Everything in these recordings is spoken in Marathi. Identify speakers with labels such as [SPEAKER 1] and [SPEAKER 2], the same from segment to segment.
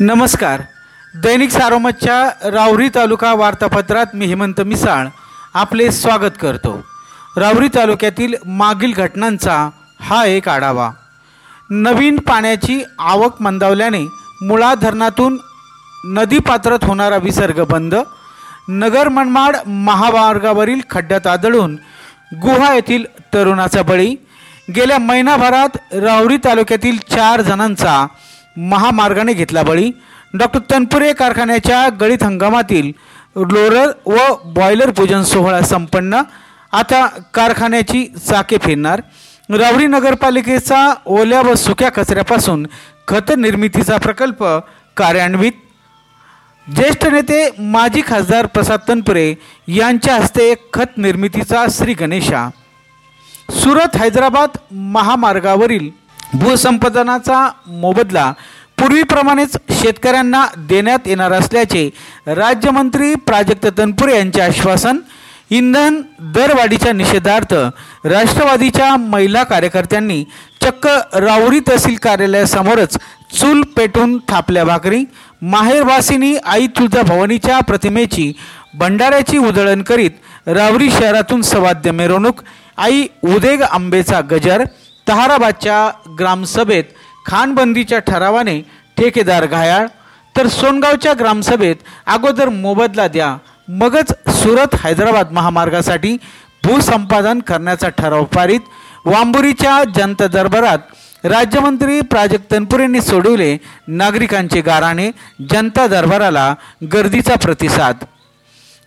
[SPEAKER 1] नमस्कार. दैनिक सारोमतच्या रावरी तालुका वार्तापत्रात मी हेमंत मिसाळ आपले स्वागत करतो. रावरी तालुक्यातील मागील घटनांचा हा एक आढावा. नवीन पाण्याची आवक मंदावल्याने मुळा धरणातून नदीपात्रात होणारा विसर्ग बंद नगर मनमाड महामार्गावरील खड्ड्यात आदळून गुहा येथील तरुणाचा बळी गेल्या महिनाभरात राहुरी तालुक्यातील चार जणांचा महामार्गाने घेतला बळी. डॉक्टर तनपुरे कारखान्याच्या गळीत हंगामातील लोरर व बॉयलर पूजन सोहळा संपन्न. आता कारखान्याची चाके फिरणार. रावरी नगरपालिकेचा ओल्या व सुक्या कचऱ्यापासून खत निर्मितीचा प्रकल्प कार्यान्वित. ज्येष्ठ नेते माजी खासदार प्रसाद तनपुरे यांच्या हस्ते खत निर्मितीचा श्री गणेशा. सुरत हैदराबाद महामार्गावरील भूसंपादनाचा मोबदला पूर्वीप्रमाणेच शेतकऱ्यांना देण्यात येणार असल्याचे राज्यमंत्री प्राजक्त तनपुरे यांचे आश्वासन इंधन दरवाढीच्या निषेधार्थ राष्ट्रवादीच्या महिला कार्यकर्त्यांनी चक्क राऊरी तहसील कार्यालयासमोरच चूल पेटून थापल्या भाकरी माहेरवासिनी आई तुळजाभवानीच्या प्रतिमेची भंडाऱ्याची उधळण करीत रावरी शहरातून सवाद्य मिरवणूक आई उदेग आंबेचा गजर तहाराबादच्या ग्रामसभेत खानबंदीच्या ठरावाने ठेकेदार घायाळ तर सोनगावच्या ग्रामसभेत अगोदर मोबदला द्या मगच सुरत हैदराबाद महामार्गासाठी भूसंपादन करण्याचा ठराव पारित वांबुरीच्या जनता दरबारात राज्यमंत्री प्राजक्त तनपुरेंनी सोडवले नागरिकांचे गाराणे जनता दरबाराला गर्दीचा प्रतिसाद.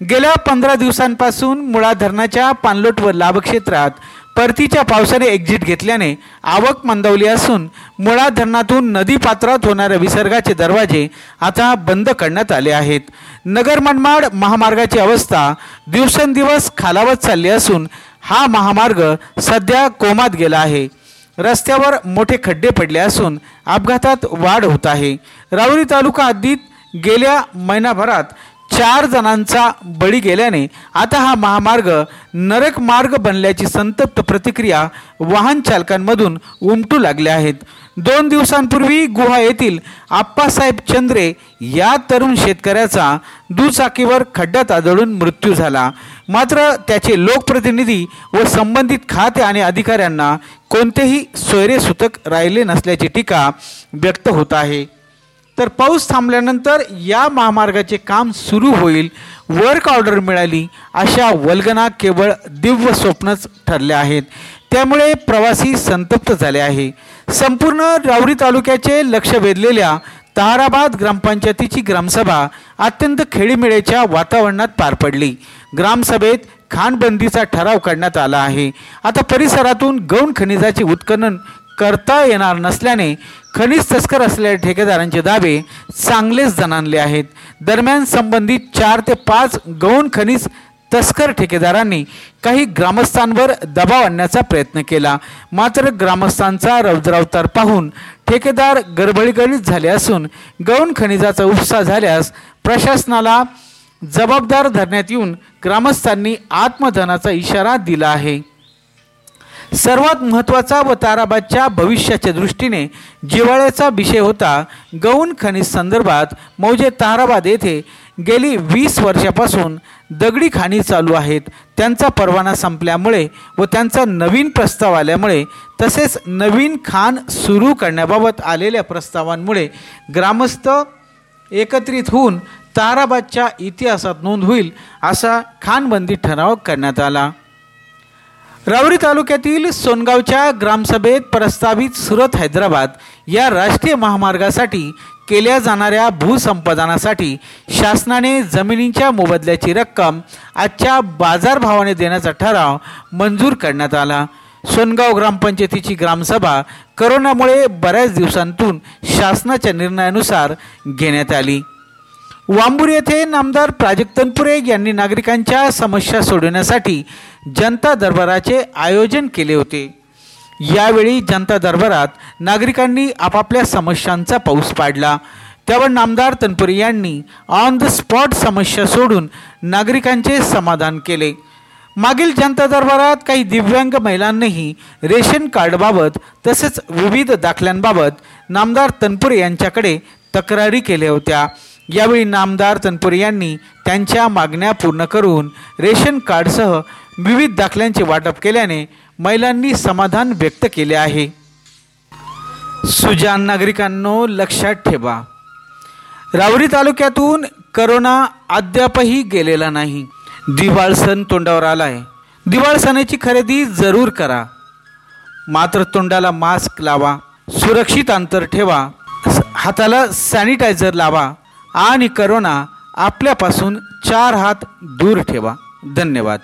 [SPEAKER 1] गेल्या पंधरा दिवसांपासून मुळा धरणाच्या पाणलोट व लाभक्षेत्रात परतीच्या पावसाने एक्झिट घेतल्याने आवक मंदवली असून मुळा धरणातून नदीपात्रात होणाऱ्या विसर्गाचे दरवाजे आता बंद करण्यात आले आहेत. नगर मनमाड महामार्गाची अवस्था दिवसेंदिवस खालावत चालली असून हा महामार्ग सध्या कोमात गेला आहे. रस्त्यावर मोठे खड्डे पडले असून अपघातात वाढ होत आहे. राहुरी तालुका हद्दीत गेल्या महिनाभरात चार जणांचा बळी गेल्याने आता हा महामार्ग नरक मार्ग बनल्याची संतप्त प्रतिक्रिया वाहन चालकांमधून उमटू लागल्या आहेत. दोन दिवसांपूर्वी गुहा येथील आप्पासाहेब चंद्रे या तरुण शेतकऱ्याचा दुचाकीवर खड्ड्यात आदळून मृत्यू झाला. मात्र त्याचे लोकप्रतिनिधी व संबंधित खाते आणि अधिकाऱ्यांना कोणतेही सोयरेसूतक राहिले नसल्याची टीका व्यक्त होत आहे. तर पाऊस थांबल्यानंतर या महामार्गाचे काम सुरू होईल वर्क ऑर्डर मिळाली अशा वल्गना केवळ दिव्य स्वप्नच ठरले आहेत. त्यामुळे प्रवासी संतप्त झाले आहे. संपूर्ण रावरी तालुक्याचे लक्ष वेधलेल्या ताराबाद ग्रामपंचायतीची ग्रामसभा अत्यंत खेळीमेळेच्या वातावरणात पार पडली. ग्रामसभेत खानबंदीचा ठराव काढण्यात आला आहे. आता परिसरातून गौण खनिजाचे उत्खनन करता येणार नसल्याने खनिज तस्कर असलेल्या ठेकेदारांचे दावे चांगलेच जणांले आहेत. दरम्यान संबंधित चार ते पाच गौण खनिज तस्कर ठेकेदारांनी काही ग्रामस्थांवर दबाव आणण्याचा प्रयत्न केला. मात्र ग्रामस्थांचा रौद्रावतार पाहून ठेकेदार गडबडीगडीत झाले असून गौण खनिजाचा उपसा झाल्यास प्रशासनाला जबाबदार धरण्यात येऊन ग्रामस्थांनी आत्मधनाचा इशारा दिला आहे. सर्वात महत्त्वाचा व ताराबादच्या भविष्याच्या दृष्टीने जिवाळ्याचा विषय होता गौण खनिज संदर्भात मौजे ताराबाद येथे गेली वीस वर्षापासून दगडी खाणी चालू आहेत. त्यांचा परवाना संपल्यामुळे व त्यांचा नवीन प्रस्ताव आल्यामुळे तसेच नवीन खाण सुरू करण्याबाबत आलेल्या प्रस्तावांमुळे ग्रामस्थ एकत्रित होऊन ताराबादच्या इतिहासात नोंद होईल असा खानबंदी ठराव करण्यात आला. रावरी तालुक्यातील सोनगावच्या ग्रामसभेत प्रस्तावित सुरत हैदराबाद या राष्ट्रीय महामार्गासाठी केल्या जाणाऱ्या भूसंपादनासाठी शासनाने जमिनींच्या मोबदल्याची रक्कम आजच्या बाजारभावाने देण्याचा ठराव मंजूर करण्यात आला. सोनगाव ग्रामपंचायतीची ग्रामसभा करोनामुळे बऱ्याच दिवसांतून शासनाच्या निर्णयानुसार घेण्यात आली. वांबूर येथे नामदार प्राजक्त तनपुरे यांनी नागरिकांच्या समस्या सोडवण्यासाठी जनता दरबाराचे आयोजन केले होते. यावेळी जनता दरबारात नागरिकांनी आपापल्या समस्यांचा पाऊस पाडला. त्यावर नामदार तनपुरे यांनी ऑन द स्पॉट समस्या सोडून नागरिकांचे समाधान केले. मागील जनता दरबारात काही दिव्यांग महिलांनीही रेशन कार्डबाबत तसेच विविध दाखल्यांबाबत नामदार तनपुरे यांच्याकडे तक्रारी केल्या होत्या. यावेळी नामदार तनपुरे यांनी त्यांच्या मागण्या पूर्ण करून रेशन कार्डसह विविध दाखल्यांचे वाटप केल्याने महिलांनी समाधान व्यक्त केले आहे. सुजान नागरिकांनो लक्षात ठेवा. रावरी तालुक्यातून करोना अद्यापही गेलेला नाही. दिवाळ सण तोंडावर आला आहे दिवाळ सणाची खरेदी जरूर करा. मात्र तोंडाला मास्क लावा. सुरक्षित अंतर ठेवा. हाताला सॅनिटायझर लावा. आणि करोना आपल्यापासून चार हात दूर ठेवा. धन्यवाद.